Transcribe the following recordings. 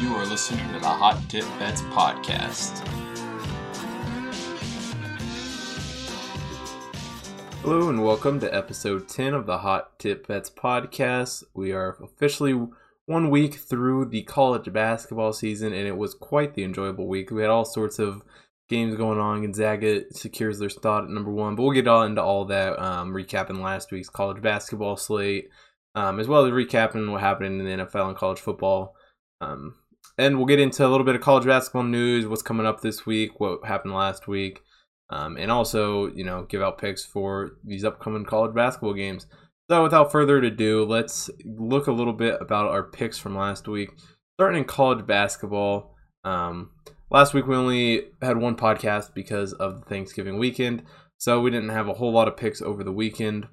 You are listening to the Hot Tip Bets Podcast. Hello and welcome to episode 10 of the Hot Tip Bets Podcast. We are officially one week through the college basketball season, and it was quite the enjoyable week. We had all sorts of games going on. Gonzaga secures their spot at number one, but we'll get all into all that, um, recapping last week's college basketball slate, um, as well as recapping what happened in the NFL and college football. Um, and we'll get into a little bit of college basketball news, what's coming up this week, what happened last week, um, and also, you know, give out picks for these upcoming college basketball games. So, without further ado, let's look a little bit about our picks from last week. Starting in college basketball, um, last week we only had one podcast because of the Thanksgiving weekend, so we didn't have a whole lot of picks over the weekend.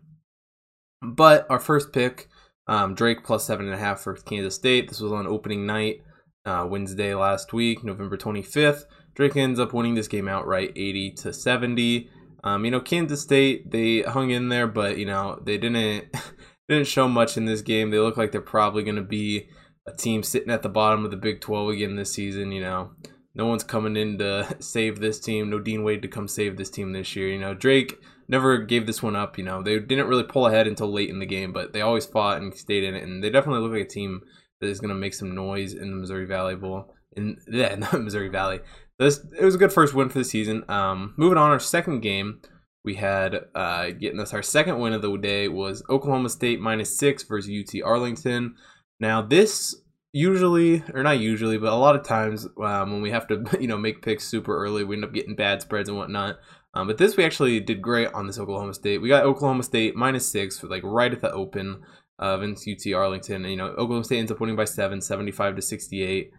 But our first pick, um, Drake plus seven and a half for Kansas State. This was on opening night uh, Wednesday last week, November 25th. Drake ends up winning this game outright, 80 to 70. Um, you know, Kansas State they hung in there, but you know they didn't didn't show much in this game. They look like they're probably going to be a team sitting at the bottom of the Big 12 again this season. You know, no one's coming in to save this team. No Dean Wade to come save this team this year. You know, Drake never gave this one up. You know, they didn't really pull ahead until late in the game, but they always fought and stayed in it, and they definitely look like a team that is going to make some noise in the Missouri Valley Bowl. In yeah, in the Missouri Valley. This it was a good first win for the season. Um, moving on, our second game we had uh, getting us our second win of the day was Oklahoma State minus six versus UT Arlington. Now this usually or not usually, but a lot of times um, when we have to you know make picks super early, we end up getting bad spreads and whatnot. Um, but this we actually did great on this Oklahoma State. We got Oklahoma State minus six for like right at the open of UT Arlington. And, you know, Oklahoma State ends up winning by seven, 75 to 68.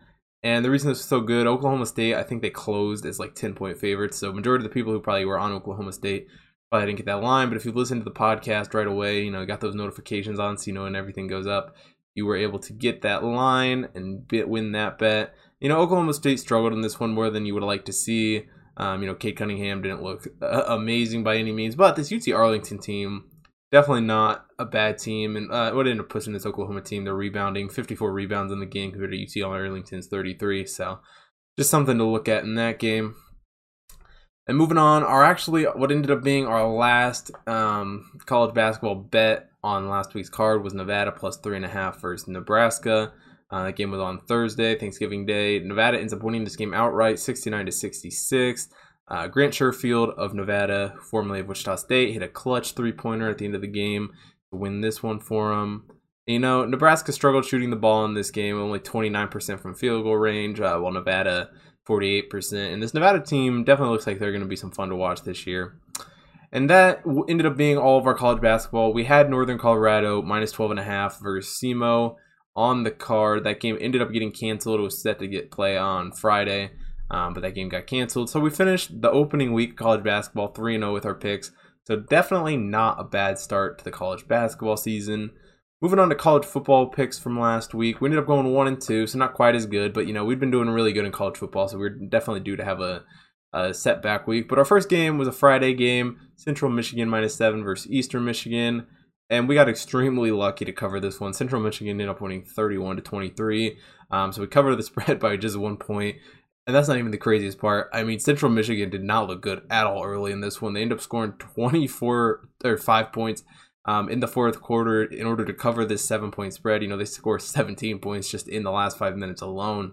And the reason this was so good, Oklahoma State, I think they closed as like 10 point favorites. So majority of the people who probably were on Oklahoma State probably didn't get that line. But if you listen to the podcast right away, you know, got those notifications on, so you know when everything goes up, you were able to get that line and bit, win that bet. You know, Oklahoma State struggled in this one more than you would like to see. Um, you know, Cade Cunningham didn't look uh, amazing by any means, but this UT Arlington team definitely not a bad team. And uh, what ended up pushing this Oklahoma team? They're rebounding, 54 rebounds in the game compared to UT Arlington's 33. So just something to look at in that game. And moving on, our actually what ended up being our last um, college basketball bet on last week's card was Nevada plus three and a half versus Nebraska. Uh, that game was on Thursday, Thanksgiving Day. Nevada ends up winning this game outright, 69 to 66. Uh, Grant Sherfield of Nevada, formerly of Wichita State, hit a clutch three pointer at the end of the game to win this one for him. You know, Nebraska struggled shooting the ball in this game, only 29% from field goal range, uh, while Nevada 48%. And this Nevada team definitely looks like they're going to be some fun to watch this year. And that ended up being all of our college basketball. We had Northern Colorado minus 12.5 versus SEMO on the card. That game ended up getting canceled. It was set to get play on Friday um, but that game got canceled. So we finished the opening week college basketball 3 0 with our picks. So definitely not a bad start to the college basketball season. Moving on to college football picks from last week, we ended up going one and two, so not quite as good. But you know we've been doing really good in college football, so we're definitely due to have a, a setback week. But our first game was a Friday game, Central Michigan minus seven versus Eastern Michigan, and we got extremely lucky to cover this one. Central Michigan ended up winning 31 to 23, um, so we covered the spread by just one point. And that's not even the craziest part. I mean, Central Michigan did not look good at all early in this one. They end up scoring 24 or five points um, in the fourth quarter in order to cover this seven point spread. You know, they score 17 points just in the last five minutes alone.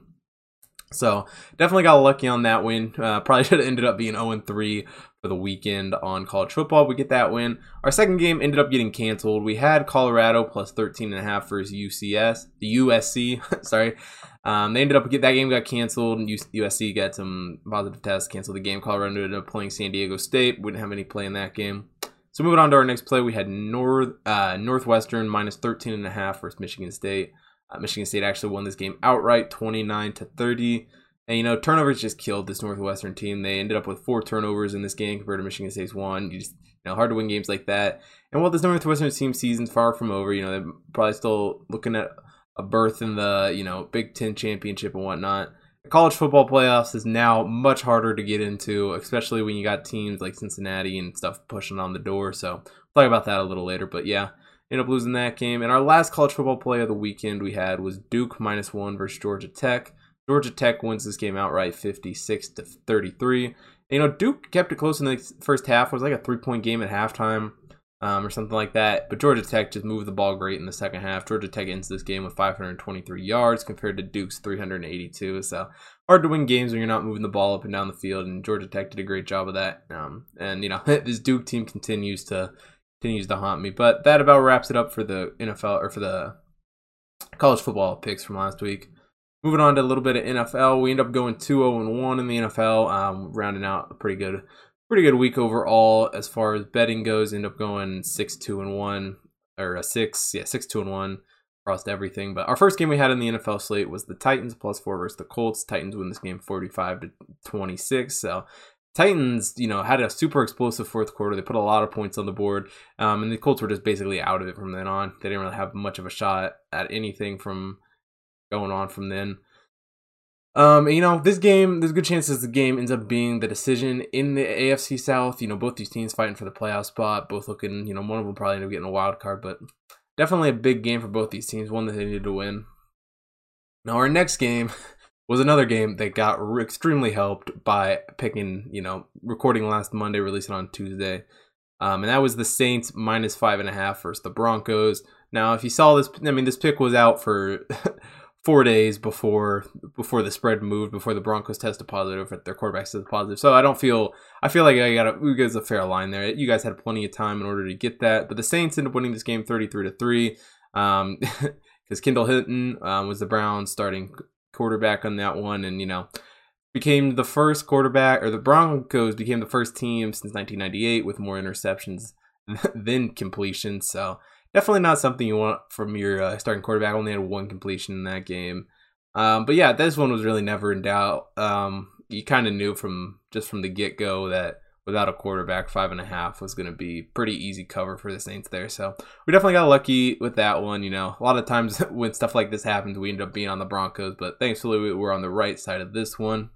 So definitely got lucky on that win. Uh, probably should have ended up being 0 3 for the weekend on college football. We get that win. Our second game ended up getting canceled. We had Colorado plus 13 and a half versus UCS, the USC. sorry. Um, they ended up that game got canceled, and USC got some positive tests, canceled the game. Colorado ended up playing San Diego State. Wouldn't have any play in that game. So moving on to our next play, we had North uh, Northwestern minus 13 and a half versus Michigan State. Uh, Michigan State actually won this game outright, 29 to 30. And you know, turnovers just killed this Northwestern team. They ended up with four turnovers in this game compared to Michigan State's one. You just you know, hard to win games like that. And while this Northwestern team season's far from over, you know, they're probably still looking at a berth in the you know Big Ten championship and whatnot. The college football playoffs is now much harder to get into, especially when you got teams like Cincinnati and stuff pushing on the door. So we'll talk about that a little later. But yeah, ended up losing that game. And our last college football play of the weekend we had was Duke minus one versus Georgia Tech. Georgia Tech wins this game outright, 56 to 33. You know, Duke kept it close in the first half. It was like a three point game at halftime um, or something like that. But Georgia Tech just moved the ball great in the second half. Georgia Tech ends this game with 523 yards compared to Duke's 382. So hard to win games when you're not moving the ball up and down the field. And Georgia Tech did a great job of that. Um, and you know this Duke team continues to continues to haunt me. But that about wraps it up for the NFL or for the college football picks from last week. Moving on to a little bit of NFL, we end up going 2-0 1 in the NFL, um, rounding out a pretty good pretty good week overall as far as betting goes. End up going six two and one or a six, yeah, six two and one across everything. But our first game we had in the NFL slate was the Titans plus four versus the Colts. Titans win this game forty five to twenty six. So Titans, you know, had a super explosive fourth quarter. They put a lot of points on the board, um, and the Colts were just basically out of it from then on. They didn't really have much of a shot at anything from going on from then. Um, you know, this game, there's good chances the game ends up being the decision in the AFC South. You know, both these teams fighting for the playoff spot, both looking, you know, one of them probably end up getting a wild card, but definitely a big game for both these teams, one that they needed to win. Now, our next game was another game that got extremely helped by picking, you know, recording last Monday, releasing on Tuesday. Um, and that was the Saints minus five and a half versus the Broncos. Now, if you saw this, I mean, this pick was out for four days before before the spread moved, before the Broncos tested positive, their quarterbacks tested positive. So I don't feel I feel like I got a, got a fair line there. You guys had plenty of time in order to get that, but the Saints ended up winning this game thirty three to three. Um, because Kendall Hinton um, was the Browns starting quarterback on that one, and you know became the first quarterback or the Broncos became the first team since 1998 with more interceptions than completions. So definitely not something you want from your uh, starting quarterback. Only had one completion in that game. Um, but yeah, this one was really never in doubt. Um, you kind of knew from just from the get go that without a quarterback, five and a half was going to be pretty easy cover for the Saints there. So we definitely got lucky with that one. You know, a lot of times when stuff like this happens, we end up being on the Broncos, but thankfully we were on the right side of this one.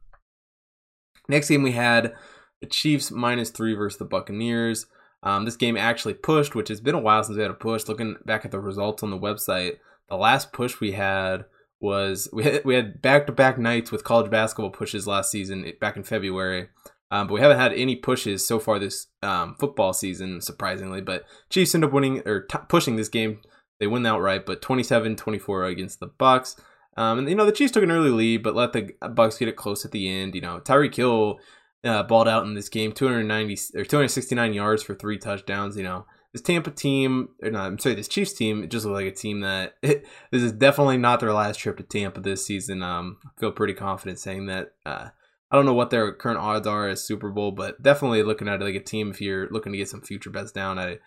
Next game we had the Chiefs minus three versus the Buccaneers. Um, this game actually pushed, which has been a while since we had a push. Looking back at the results on the website, the last push we had was we had, we had back-to-back nights with college basketball pushes last season back in February. Um, but we haven't had any pushes so far this um, football season, surprisingly. But Chiefs end up winning or t- pushing this game. They win outright, but 27-24 against the Bucks. Um, and you know the Chiefs took an early lead, but let the Bucks get it close at the end. You know Tyreek Hill uh, balled out in this game, 290 or 269 yards for three touchdowns. You know, this Tampa team, or not, I'm sorry, this Chiefs team, it just looks like a team that it, this is definitely not their last trip to Tampa this season. Um, I feel pretty confident saying that. Uh, I don't know what their current odds are as Super Bowl, but definitely looking at it like a team if you're looking to get some future bets down. I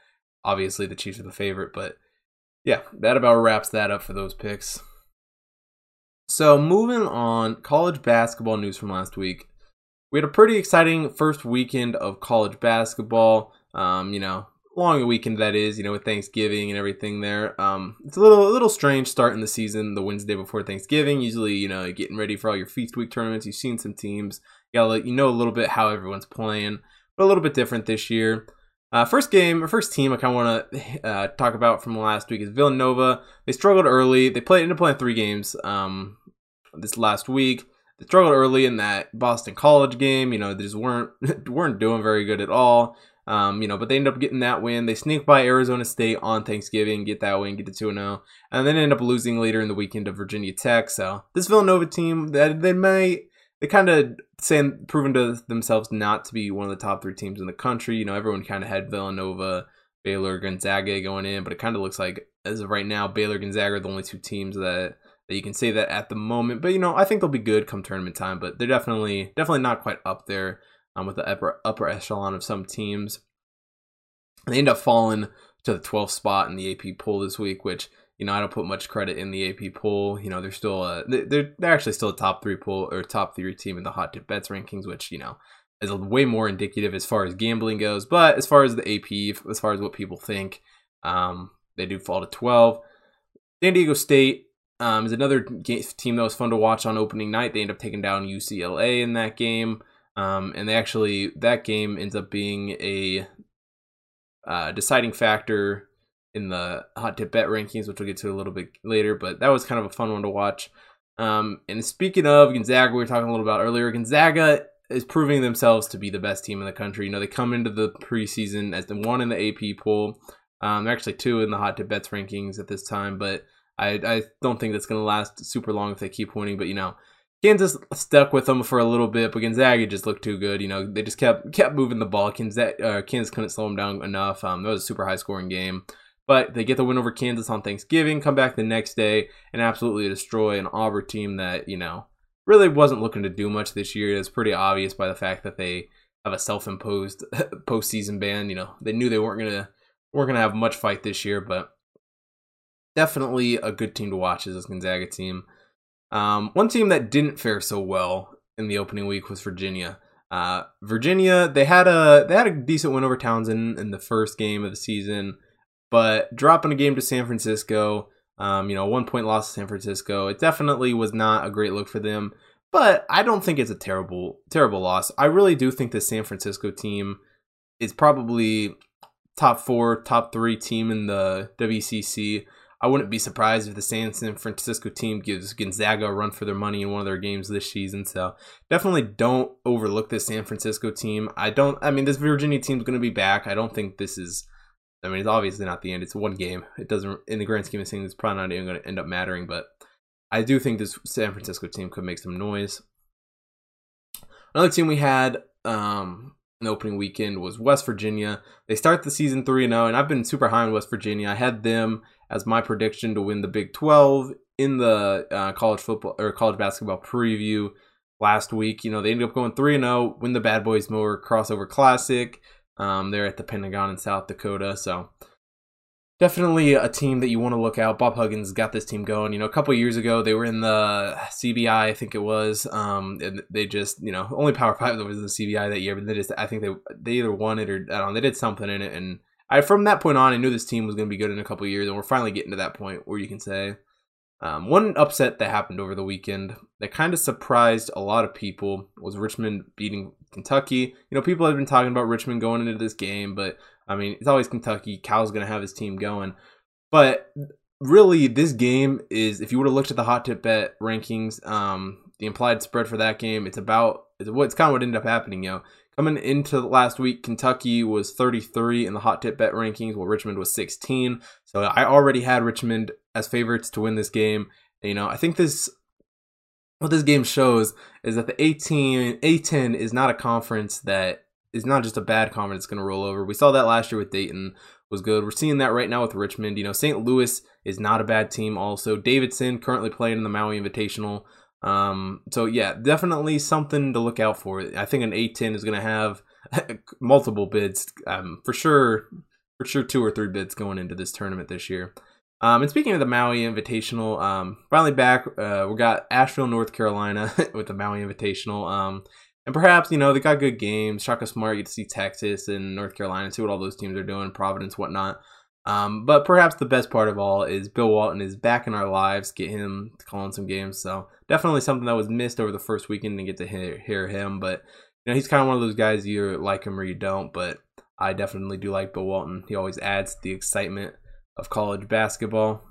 obviously the Chiefs are the favorite, but yeah, that about wraps that up for those picks. So moving on, college basketball news from last week we had a pretty exciting first weekend of college basketball. Um, you know, long weekend that is, you know, with Thanksgiving and everything there. Um, it's a little a little strange starting the season the Wednesday before Thanksgiving. Usually, you know, getting ready for all your feast week tournaments. You've seen some teams. You gotta you know a little bit how everyone's playing, but a little bit different this year. Uh, first game, or first team I kind of want to uh, talk about from last week is Villanova. They struggled early. They played ended up playing three games um, this last week. They struggled early in that Boston College game. You know, they just weren't weren't doing very good at all. Um, you know, but they end up getting that win. They sneak by Arizona State on Thanksgiving, get that win, get the 2 0, and then end up losing later in the weekend to Virginia Tech. So this Villanova team, that they may they kind of saying proven to themselves not to be one of the top three teams in the country. You know, everyone kind of had Villanova, Baylor, Gonzaga going in, but it kind of looks like as of right now, Baylor, Gonzaga are the only two teams that that you can say that at the moment. But you know, I think they'll be good come tournament time. But they're definitely definitely not quite up there um, with the upper upper echelon of some teams. They end up falling to the 12th spot in the AP poll this week, which you know I don't put much credit in the AP poll. You know they're still a, they're they're actually still a top three poll or top three team in the hot tip bets rankings, which you know is way more indicative as far as gambling goes. But as far as the AP, as far as what people think, um, they do fall to 12. San Diego State um, is another team that was fun to watch on opening night. They end up taking down UCLA in that game, um, and they actually that game ends up being a uh, deciding factor in the hot tip bet rankings, which we'll get to a little bit later. But that was kind of a fun one to watch. Um, and speaking of Gonzaga, we were talking a little about earlier. Gonzaga is proving themselves to be the best team in the country. You know, they come into the preseason as the one in the AP poll. Um, actually two in the hot tip bets rankings at this time, but I, I don't think that's going to last super long if they keep winning. But you know, Kansas stuck with them for a little bit, but Gonzaga just looked too good. You know, they just kept kept moving the ball. Kansas, uh, Kansas couldn't slow them down enough. Um, it was a super high scoring game. But they get the win over Kansas on Thanksgiving, come back the next day, and absolutely destroy an Auburn team that, you know, really wasn't looking to do much this year. It's pretty obvious by the fact that they have a self-imposed postseason ban. You know, they knew they weren't gonna weren't gonna have much fight this year, but definitely a good team to watch is this Gonzaga team. Um, one team that didn't fare so well in the opening week was Virginia. Uh, Virginia, they had a they had a decent win over Towson in the first game of the season. But dropping a game to San Francisco, um, you know, one point loss to San Francisco, it definitely was not a great look for them. But I don't think it's a terrible, terrible loss. I really do think the San Francisco team is probably top four, top three team in the WCC. I wouldn't be surprised if the San Francisco team gives Gonzaga a run for their money in one of their games this season. So definitely don't overlook this San Francisco team. I don't. I mean, this Virginia team is going to be back. I don't think this is I mean, it's obviously not the end. It's one game. It doesn't, in the grand scheme of things, it's probably not even going to end up mattering. But I do think this San Francisco team could make some noise. Another team we had um, an opening weekend was West Virginia. They start the season 3 0, and I've been super high on West Virginia. I had them as my prediction to win the Big 12 in the uh, college football or college basketball preview last week. You know, they ended up going 3 0, win the Bad Boy Mowers Crossover Classic. Um, they're at the Pentagon in South Dakota, so definitely a team that you want to look out. Bob Huggins got this team going. You know, a couple years ago they were in the CBI, I think it was. Um, and they just, you know, only Power Five that was in the CBI that year, but they just, I think they they either won it or I don't know, they did something in it. And I, from that point on, I knew this team was going to be good in a couple years, and we're finally getting to that point where you can say. Um, one upset that happened over the weekend that kind of surprised a lot of people was Richmond beating Kentucky. You know, people have been talking about Richmond going into this game, but I mean, it's always Kentucky. Cal's going to have his team going. But really, this game is, if you would have looked at the hot tip bet rankings, um, the implied spread for that game, it's about, it's, what, it's kind of what ended up happening, you know. Coming into last week, Kentucky was 33 in the hot tip bet rankings, while Richmond was 16. So I already had Richmond as favorites to win this game. You know, I think this what this game shows is that the 18 A10 is not a conference that is not just a bad conference that's going to roll over. We saw that last year with Dayton was good. We're seeing that right now with Richmond. You know, St. Louis is not a bad team also. Davidson currently playing in the Maui Invitational. Um, so yeah, definitely something to look out for. I think an A10 is going to have multiple bids. Um, for sure, for sure, two or three bids going into this tournament this year. Um, and speaking of the Maui Invitational, um, finally back, uh, we got Asheville, North Carolina with the Maui Invitational. Um, and perhaps, you know, they got good games. Shaka Smart, you get to see Texas and North Carolina, see what all those teams are doing, Providence, whatnot. Um, but perhaps the best part of all is Bill Walton is back in our lives. Get him to call in some games. So definitely something that was missed over the first weekend to get to hear, hear him. But, you know, he's kind of one of those guys you like him or you don't. But I definitely do like Bill Walton. He always adds the excitement of college basketball.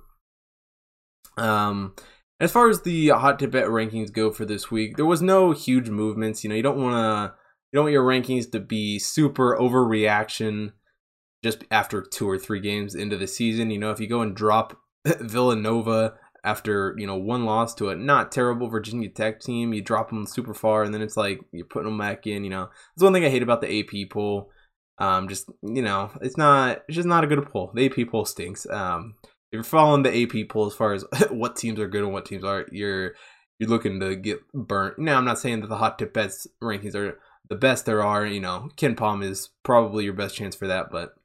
Um, as far as the hot tip bet rankings go for this week, there was no huge movements. You know, you don't want to you don't want your rankings to be super overreaction just after two or three games into the season. You know, if you go and drop Villanova after you know one loss to a not terrible Virginia Tech team, you drop them super far, and then it's like you're putting them back in. You know, that's one thing I hate about the AP poll. Um, just you know, it's not it's just not a good poll. The AP poll stinks. Um, if you're following the AP poll as far as what teams are good and what teams are, you're you're looking to get burnt. Now, I'm not saying that the hot tip bets rankings are the best there are. You know, KenPom is probably your best chance for that, but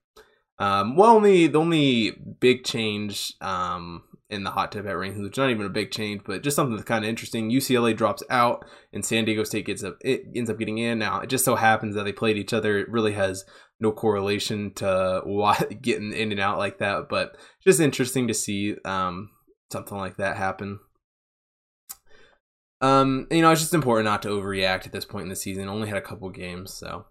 um, well, only the only big change um in the hot tip bet rankings, which not even a big change, but just something that's kind of interesting. UCLA drops out, and San Diego State gets up. It ends up getting in. Now it just so happens that they played each other. It really has no correlation to why getting in and out like that, but just interesting to see um, something like that happen. Um, you know, it's just important not to overreact at this point in the season. Only had a couple games, so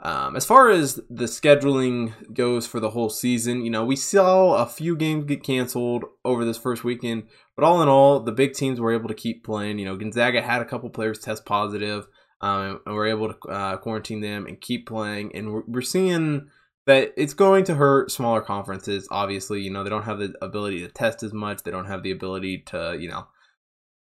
Um, as far as the scheduling goes for the whole season, you know, we saw a few games get canceled over this first weekend, but all in all, the big teams were able to keep playing. You know, Gonzaga had a couple players test positive, um, and we're able to uh, quarantine them and keep playing. And we're, we're seeing that it's going to hurt smaller conferences. Obviously, you know, they don't have the ability to test as much. They don't have the ability to, you know,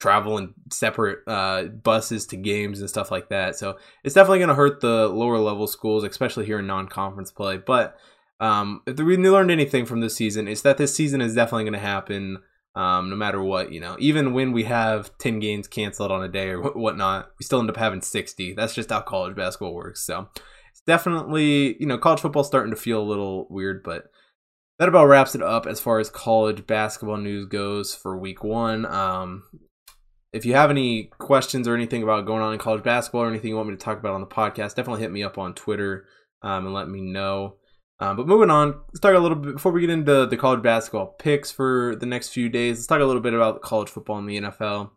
travel in separate uh, buses to games and stuff like that. So it's definitely going to hurt the lower level schools, especially here in non conference play. But um, if we learned anything from this season, it's that this season is definitely going to happen. Um, no matter what, you know, even when we have 10 games canceled on a day or whatnot, we still end up having 60. That's just how college basketball works. So it's definitely, you know, college football starting to feel a little weird, but that about wraps it up as far as college basketball news goes for week one. Um, if you have any questions or anything about going on in college basketball or anything you want me to talk about on the podcast, definitely hit me up on Twitter um, and let me know. Um, but moving on, let's talk a little bit before we get into the college basketball picks for the next few days. Let's talk a little bit about college football and the NFL.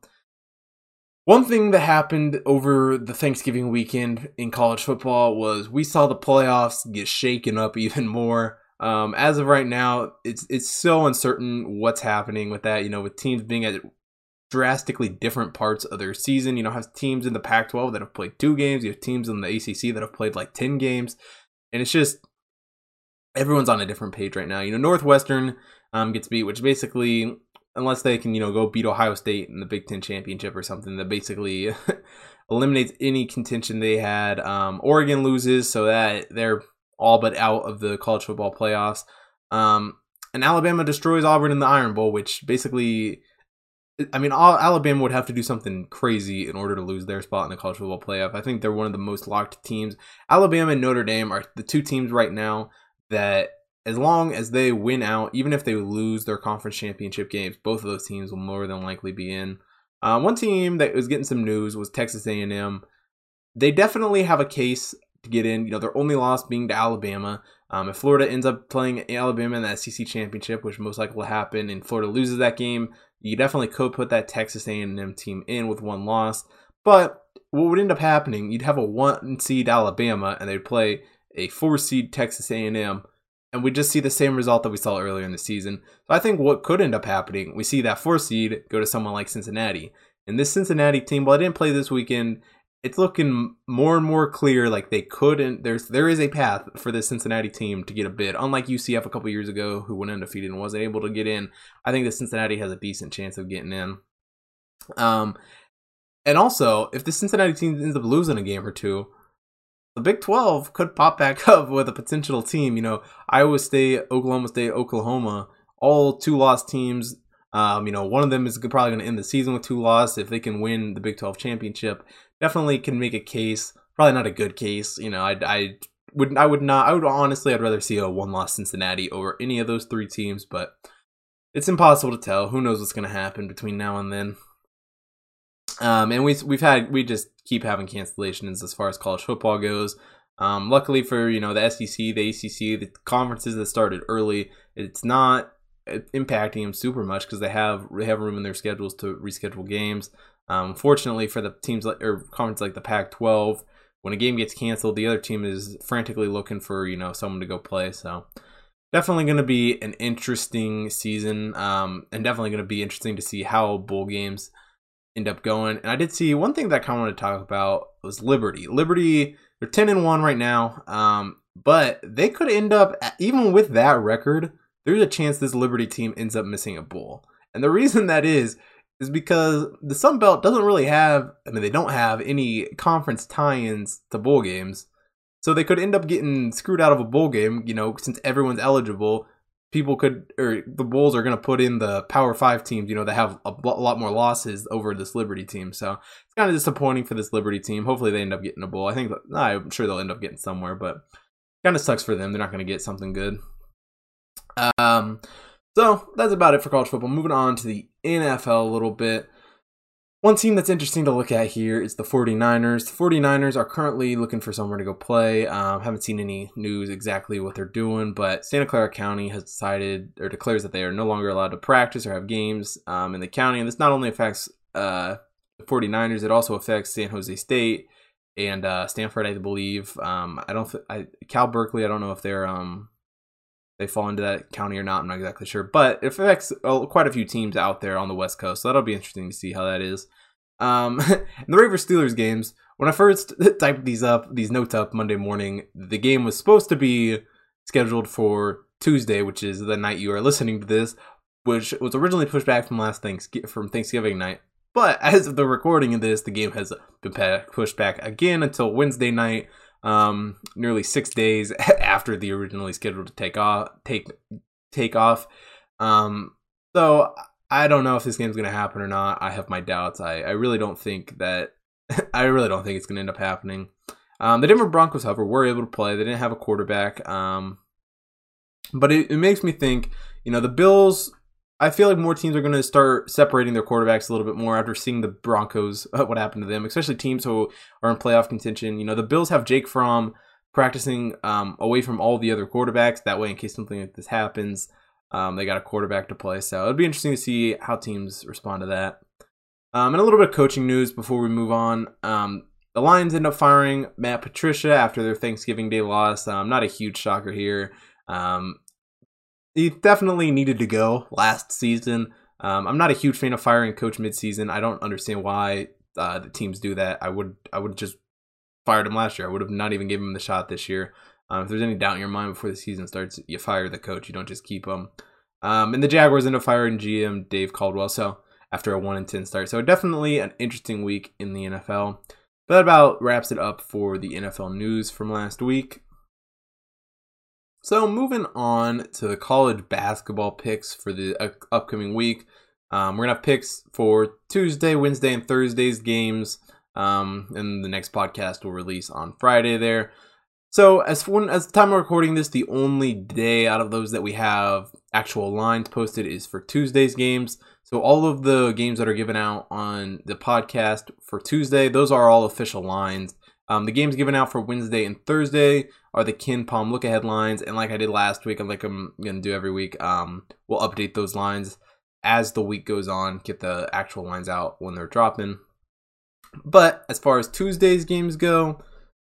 One thing that happened over the Thanksgiving weekend in college football was we saw the playoffs get shaken up even more. Um, as of right now, it's it's so uncertain what's happening with that. You know, with teams being at drastically different parts of their season. You know, have teams in the Pac 12 that have played two games, you have teams in the ACC that have played like 10 games. And it's just everyone's on a different page right now. You know, Northwestern um, gets beat, which basically, unless they can, you know, go beat Ohio State in the Big Ten championship or something, that basically eliminates any contention they had. Um, Oregon loses, so that they're all but out of the college football playoffs. Um, and Alabama destroys Auburn in the Iron Bowl, which basically I mean, Alabama would have to do something crazy in order to lose their spot in the college football playoff. I think they're one of the most locked teams. Alabama and Notre Dame are the two teams right now that, as long as they win out, even if they lose their conference championship games, both of those teams will more than likely be in. Uh, one team that was getting some news was Texas A&M. They definitely have a case to get in. You know, their only loss being to Alabama. Um, if Florida ends up playing Alabama in the SEC championship, which most likely will happen, and Florida loses that game, you definitely could put that Texas A&M team in with one loss, but what would end up happening? You'd have a one seed Alabama, and they'd play a four seed Texas A&M, and we just see the same result that we saw earlier in the season. So I think what could end up happening, we see that four seed go to someone like Cincinnati, and this Cincinnati team, while I didn't play this weekend, it's looking more and more clear like they couldn't there's there is a path for the Cincinnati team to get a bid. Unlike UCF a couple years ago who went undefeated and wasn't able to get in. I think the Cincinnati has a decent chance of getting in. Um and also if the Cincinnati team ends up losing a game or two, the Big 12 could pop back up with a potential team, you know, Iowa State, Oklahoma State, Oklahoma, all two lost teams um, you know, one of them is probably going to end the season with two losses if they can win the Big 12 championship definitely can make a case. Probably not a good case. You know, I, I would I would not. I would honestly, I'd rather see a one loss Cincinnati over any of those three teams, but it's impossible to tell. Who knows what's going to happen between now and then? Um, and we we've had we just keep having cancellations as far as college football goes. Um, luckily for you know the SEC, the ACC, the conferences that started early, it's not impacting them super much because they have they have room in their schedules to reschedule games. Um, fortunately for the teams like or conference like the Pac-12, when a game gets canceled, the other team is frantically looking for you know someone to go play. So definitely going to be an interesting season, um, and definitely going to be interesting to see how bowl games end up going. And I did see one thing that I kind of wanted to talk about was Liberty. Liberty, they're ten and one right now, um, but they could end up even with that record. There's a chance this Liberty team ends up missing a bowl, and the reason that is is because the Sun Belt doesn't really have, I mean, they don't have any conference tie ins to bowl games. So they could end up getting screwed out of a bowl game, you know, since everyone's eligible. People could, or the Bulls are going to put in the Power Five teams, you know, that have a lot more losses over this Liberty team. So it's kind of disappointing for this Liberty team. Hopefully they end up getting a bowl. I think, I'm sure they'll end up getting somewhere, but kind of sucks for them. They're not going to get something good. Um, so that's about it for college football. Moving on to the NFL a little bit. One team that's interesting to look at here is the 49ers. The 49ers are currently looking for somewhere to go play. Um, haven't seen any news exactly what they're doing, but Santa Clara County has decided or declares that they are no longer allowed to practice or have games um, in the county. And this not only affects uh, the 49ers, it also affects San Jose State and uh, Stanford, I believe. Um, I don't. Th- I, Cal Berkeley. I don't know if they're um, they fall into that county or not. I'm not exactly sure, but it affects uh, quite a few teams out there on the West Coast. So that'll be interesting to see how that is. Um, the Ravens Steelers games. When I first typed these up, these notes up Monday morning, the game was supposed to be scheduled for Tuesday, which is the night you are listening to this, which was originally pushed back from last Thanksgiving from Thanksgiving night. But as of the recording of this, the game has been pushed back again until Wednesday night, um, nearly six days after the originally scheduled to take off. Take take off. Um, so I don't know if this game's going to happen or not. I have my doubts. I, I really don't think that. I really don't think it's going to end up happening. Um, the Denver Broncos, however, were able to play. They didn't have a quarterback. Um, but it, it makes me think, you know, the Bills. I feel like more teams are going to start separating their quarterbacks a little bit more after seeing the Broncos, what happened to them, especially teams who are in playoff contention. You know, the Bills have Jake Fromm practicing um, away from all the other quarterbacks. That way, in case something like this happens, um, they got a quarterback to play. So it'd be interesting to see how teams respond to that. Um, and a little bit of coaching news before we move on. Um, the Lions end up firing Matt Patricia after their Thanksgiving Day loss. Um, not a huge shocker here. Um, he definitely needed to go last season. Um, I'm not a huge fan of firing coach midseason. I don't understand why uh, the teams do that. I would I would just fired him last year. I would have not even given him the shot this year. Um, if there's any doubt in your mind before the season starts, you fire the coach. You don't just keep him. Um, and the Jaguars end up firing GM Dave Caldwell. So after a one and ten start, so definitely an interesting week in the NFL. But that about wraps it up for the NFL news from last week. So moving on to the college basketball picks for the upcoming week. Um, we're gonna have picks for Tuesday, Wednesday, and Thursday's games. Um, and the next podcast will release on Friday there. So as when as the time of recording this, the only day out of those that we have actual lines posted is for Tuesday's games. So all of the games that are given out on the podcast for Tuesday, those are all official lines. Um, the games given out for Wednesday and Thursday are the KenPom look ahead lines, and like I did last week, and like I'm gonna do every week, um, we'll update those lines as the week goes on, get the actual lines out when they're dropping. But as far as Tuesday's games go,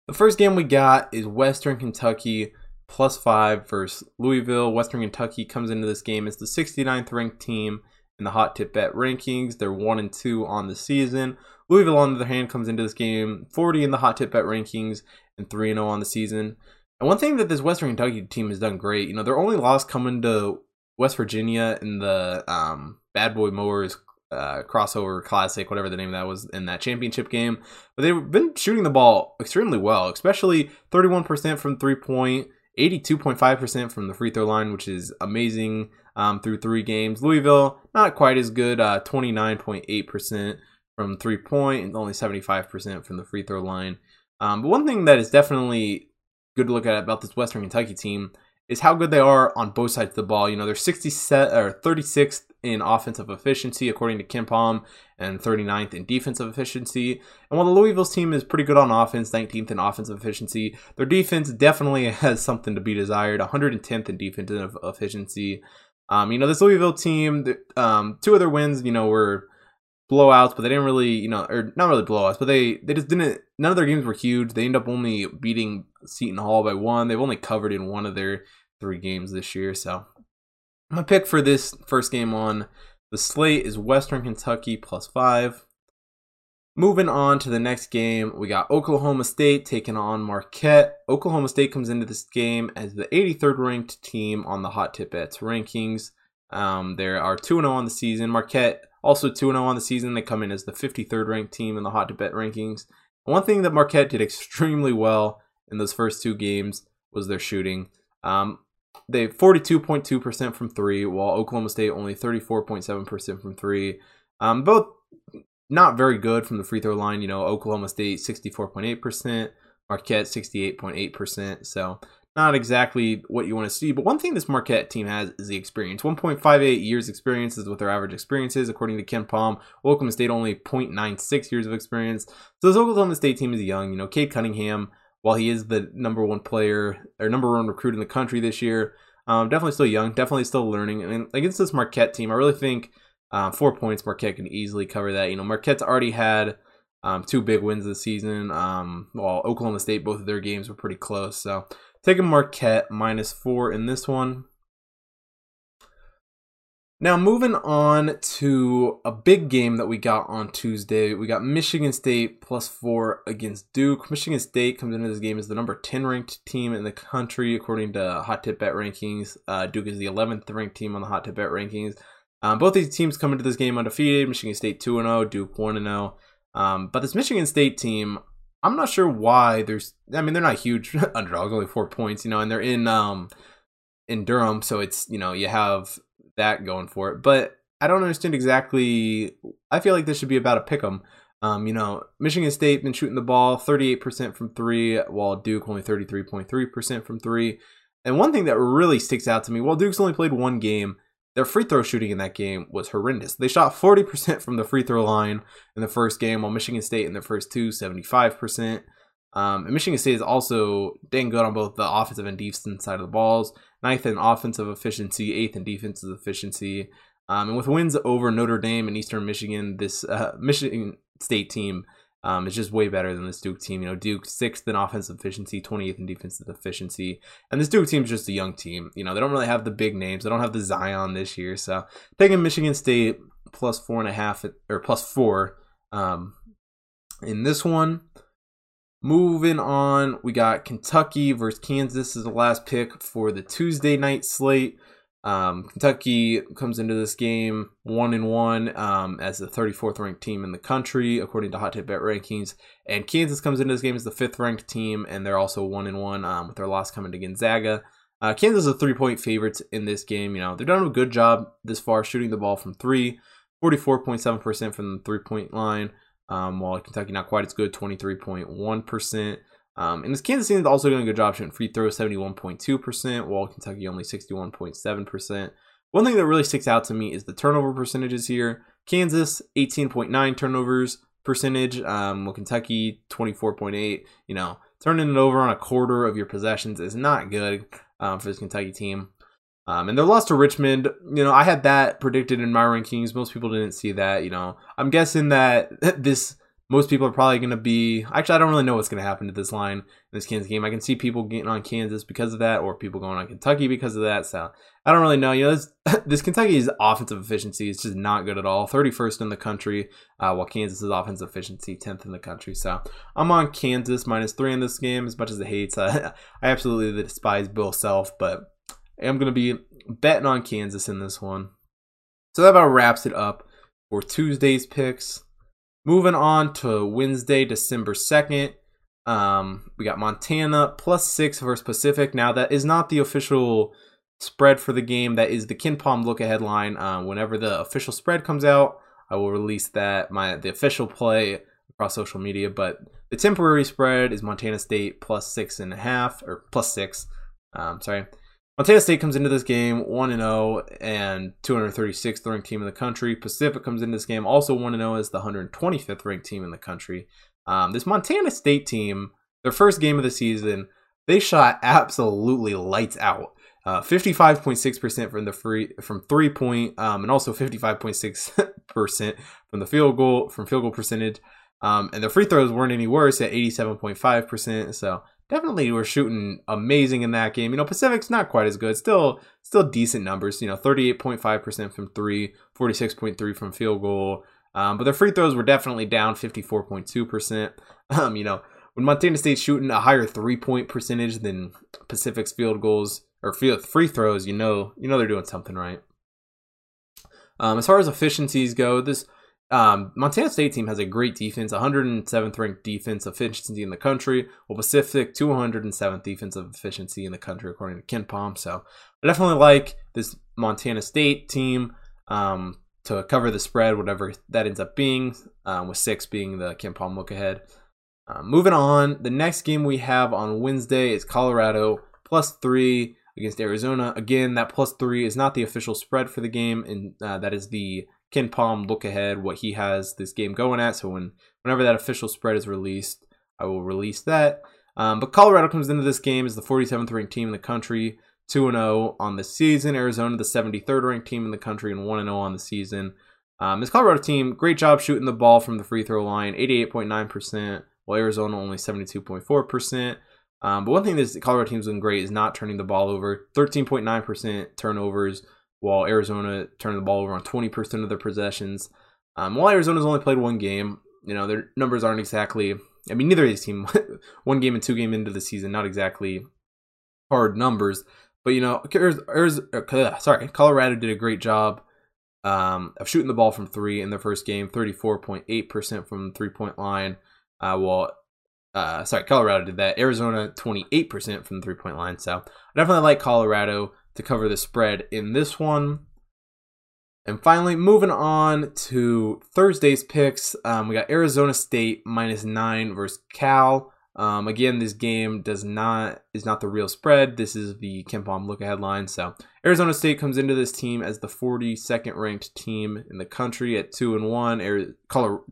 the first game we got is Western Kentucky plus five versus Louisville. Western Kentucky comes into this game as the 69th ranked team in the hot tip bet rankings. They're one and two on the season. Louisville, on the other hand, comes into this game 40 in the hot tip bet rankings and 3 0 on the season. And one thing that this Western Kentucky team has done great, you know, their only loss coming to West Virginia in the um, Bad Boy Mowers uh, crossover classic, whatever the name of that was in that championship game. But they've been shooting the ball extremely well, especially 31% from three point, 82.5% from the free throw line, which is amazing um, through three games. Louisville, not quite as good, uh, 29.8% from three point and only 75% from the free throw line. Um, but one thing that is definitely good to look at about this Western Kentucky team is how good they are on both sides of the ball. You know, they're 67 or 36th in offensive efficiency according to KenPom and 39th in defensive efficiency. And while the Louisville's team is pretty good on offense, 19th in offensive efficiency, their defense definitely has something to be desired. 110th in defensive efficiency. Um, you know, this Louisville team, um, two of their wins, you know, were blowouts, but they didn't really, you know, or not really blowouts, but they they just didn't. None of their games were huge. They end up only beating Seton Hall by one. They've only covered in one of their three games this year. So my pick for this first game on the slate is Western Kentucky plus five. Moving on to the next game, we got Oklahoma State taking on Marquette. Oklahoma State comes into this game as the 83rd ranked team on the Hot Tip Bets rankings. Um, there are 2 0 on the season. Marquette also 2 0 on the season. They come in as the 53rd ranked team in the Hot Tip Bet rankings. One thing that Marquette did extremely well in those first two games was their shooting. Um, they 42.2% from three, while Oklahoma State only 34.7% from three. Um, both not very good from the free throw line. You know, Oklahoma State 64.8%, Marquette 68.8%. So not exactly what you want to see. But one thing this Marquette team has is the experience. 1.58 years experience is what their average experience is, according to KenPom. Oklahoma State only 0.96 years of experience. So this Oklahoma State team is young. You know, Cade Cunningham, while he is the number one player or number one recruit in the country this year, um, definitely still young, definitely still learning. And against this Marquette team, I really think uh, four points Marquette can easily cover that. You know, Marquette's already had Um, two big wins this season. Um, while Oklahoma State, both of their games were pretty close. So taking Marquette minus four in this one. Now, moving on to a big game that we got on Tuesday. We got Michigan State plus four against Duke. Michigan State comes into this game as the number 10 ranked team in the country, according to Hot Tip Bet rankings. Uh, Duke is the 11th ranked team on the Hot Tip Bet rankings. Um, both these teams come into this game undefeated. Michigan State 2 0, Duke 1 0. Um, but this Michigan State team, I'm not sure why there's. I mean, they're not huge underdogs, only four points, you know, and they're in um in Durham, so it's you know you have that going for it. But I don't understand exactly. I feel like this should be about a pick 'em. Um, you know, Michigan State been shooting the ball 38% from three, while Duke only 33.3% from three. And one thing that really sticks out to me, while Duke's only played one game, their free throw shooting in that game was horrendous. They shot 40% from the free throw line in the first game, while Michigan State in the first two, 75%. Um, and Michigan State is also dang good on both the offensive and defensive side of the balls. Ninth in offensive efficiency, eighth in defensive efficiency. Um, and with wins over Notre Dame and Eastern Michigan, this uh, Michigan State team um, is just way better than this Duke team. You know, Duke sixth in offensive efficiency, 28th in defensive efficiency, and this Duke team is just a young team. You know, they don't really have the big names. They don't have the Zion this year. So taking Michigan State plus four and a half or plus four um, in this one. Moving on, we got Kentucky versus Kansas is the last pick for the Tuesday night slate. Um, Kentucky comes into this game one and one um, as the 34th ranked team in the country, according to Hot Tip Bet rankings. And Kansas comes into this game as the fifth ranked team, and they're also one and one um, with their loss coming to Gonzaga. Uh, Kansas a three point favorites in this game. You know they've done a good job this far shooting the ball from three, 44.7% from the three point line um, while Kentucky not quite as good, 23.1%. Um, and this Kansas team is also doing a good job shooting free throws, 71.2%, while Kentucky only 61.7%. One thing that really sticks out to me is the turnover percentages here. Kansas, 18.9 turnovers percentage, um, while Kentucky, 24.8. You know, turning it over on a quarter of your possessions is not good um, for this Kentucky team. Um, and their loss to Richmond, you know, I had that predicted in my rankings. Most people didn't see that. You know, I'm guessing that this most people are probably going to be. Actually, I don't really know what's going to happen to this line in this Kansas game. I can see people getting on Kansas because of that, or people going on Kentucky because of that. So I don't really know. You know, this, this Kentucky's offensive efficiency is just not good at all. 31st in the country, uh, while Kansas's offensive efficiency 10th in the country. So I'm on Kansas minus three in this game. As much as it hates, uh, I absolutely despise Bill Self, but I'm going to be betting on Kansas in this one. So that about wraps it up for Tuesday's picks. Moving on to Wednesday, December 2nd. Um, we got Montana plus six versus Pacific. Now, that is not the official spread for the game. That is the KenPom look ahead line. Uh, whenever the official spread comes out, I will release that, my the official play across social media. But the temporary spread is Montana State plus six and a half, or plus six. Um, sorry. Montana State comes into this game 1 0 and 236th ranked team in the country. Pacific comes into this game also 1 0 as the 125th ranked team in the country. Um, this Montana State team, their first game of the season, they shot absolutely lights out. Uh, 55.6% from the free from three point, um, and also 55.6% from the field goal from field goal percentage. Um, and the free throws weren't any worse at 87.5%. So definitely were shooting amazing in that game. You know, Pacific's not quite as good. Still still decent numbers, you know, 38.5% from 3, 46.3 from field goal. Um, but their free throws were definitely down 54.2%. Um, you know, when Montana State's shooting a higher three-point percentage than Pacific's field goals or field free throws, you know, you know they're doing something right. Um, as far as efficiencies go, this um, Montana State team has a great defense, 107th ranked defense efficiency in the country, while Pacific 207th defensive efficiency in the country according to KenPom. So I definitely like this Montana State team um, to cover the spread, whatever that ends up being, um, with six being the KenPom look ahead. Uh, moving on, the next game we have on Wednesday is Colorado plus three against Arizona. Again, that plus three is not the official spread for the game, and uh, that is the KenPom look ahead what he has this game going at. So when whenever that official spread is released, I will release that. Um, but Colorado comes into this game as the 47th ranked team in the country, 2 0 on the season. Arizona, the 73rd ranked team in the country, and 1 0 on the season. Um, this Colorado team, great job shooting the ball from the free throw line, 88.9%, while Arizona only 72.4%. Um, but one thing this Colorado team's doing great is not turning the ball over. 13.9% turnovers, while Arizona turned the ball over on 20% of their possessions. Um, while Arizona's only played one game, you know their numbers aren't exactly. I mean, neither of these teams, one game and two game into the season, not exactly hard numbers. But you know, Arizona, sorry, Colorado did a great job um, of shooting the ball from three in their first game, 34.8% from three point line. Uh, well, uh, sorry, Colorado did that. Arizona, 28% from the three point line. So I definitely like Colorado to cover the spread in this one. And finally, moving on to Thursday's picks, um, we got Arizona State minus nine versus Cal. Um, again, this game does not is not the real spread. This is the KenPom look ahead line. So Arizona State comes into this team as the 42nd ranked team in the country at two and one.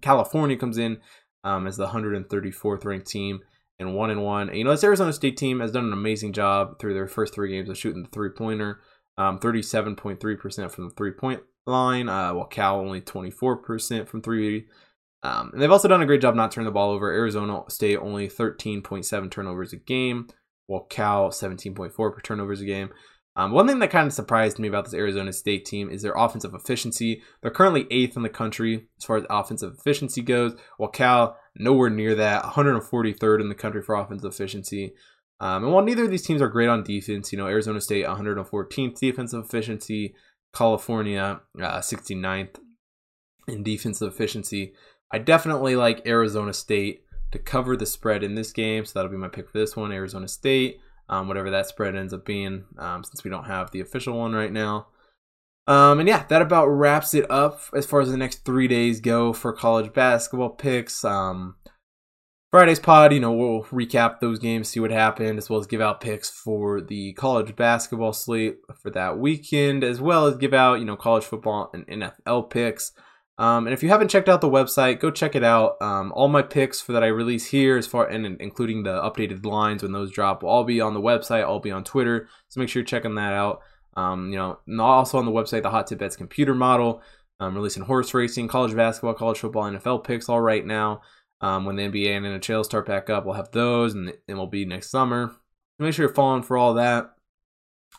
California comes in um, as the 134th ranked team and one and one. And, you know, this Arizona State team has done an amazing job through their first three games of shooting the three pointer. Um, 37.3% from the three point line, uh, while Cal only 24% from three. Um, and they've also done a great job not turning the ball over. Arizona State only 13.7 turnovers a game, while Cal 17.4 per turnovers a game. Um, one thing that kind of surprised me about this Arizona State team is their offensive efficiency. They're currently eighth in the country as far as offensive efficiency goes, while Cal nowhere near that, 143rd in the country for offensive efficiency. Um, and while neither of these teams are great on defense, you know Arizona State 114th defensive efficiency, California uh, 69th in defensive efficiency. I definitely like Arizona State to cover the spread in this game. So that'll be my pick for this one Arizona State, um, whatever that spread ends up being, um, since we don't have the official one right now. Um, and yeah, that about wraps it up as far as the next three days go for college basketball picks. Um, Friday's pod, you know, we'll recap those games, see what happened, as well as give out picks for the college basketball slate for that weekend, as well as give out, you know, college football and NFL picks. Um, and if you haven't checked out the website, go check it out. Um, all my picks for that I release here, as far and including the updated lines when those drop, will all be on the website. I'll be on Twitter, so make sure you're checking that out. Um, you know, also on the website, the Hot Tip Bets computer model, um, releasing horse racing, college basketball, college football, NFL picks all right now. Um, when the NBA and NHL start back up, we'll have those, and it will be next summer. Make sure you're following for all that.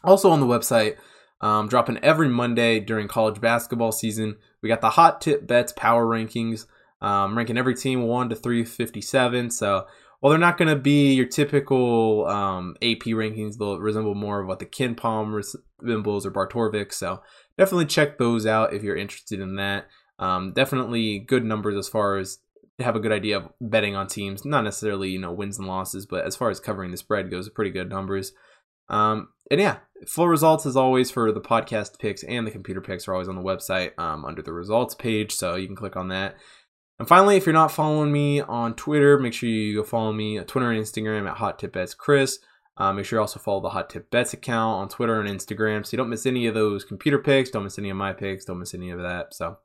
Also on the website, um, dropping every Monday during college basketball season. We got the hot tip bets power rankings, um, ranking every team 1 to 357. So while they're not going to be your typical um, AP rankings, they'll resemble more of what the KenPom resembles or Bart Torvik. So definitely check those out if you're interested in that. Um, definitely good numbers as far as have a good idea of betting on teams. Not necessarily you know wins and losses, but as far as covering the spread goes, pretty good numbers. Um, and yeah, full results as always for the podcast picks and the computer picks are always on the website um, under the results page, so you can click on that. And finally, if you're not following me on Twitter, make sure you go follow me on Twitter and Instagram at Hot Tip Bets Chris. Uh, make sure you also follow the Hot Tip Bets account on Twitter and Instagram so you don't miss any of those computer picks, don't miss any of my picks, don't miss any of that. So,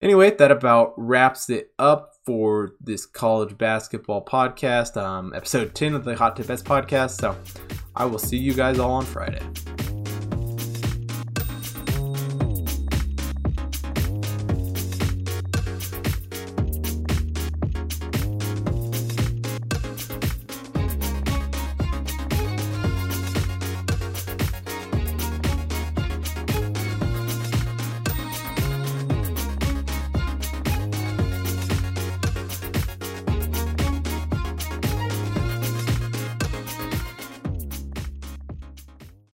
anyway, that about wraps it up for this college basketball podcast, um, episode 10 of the Hot Tip Bets podcast. So, I will see you guys all on Friday.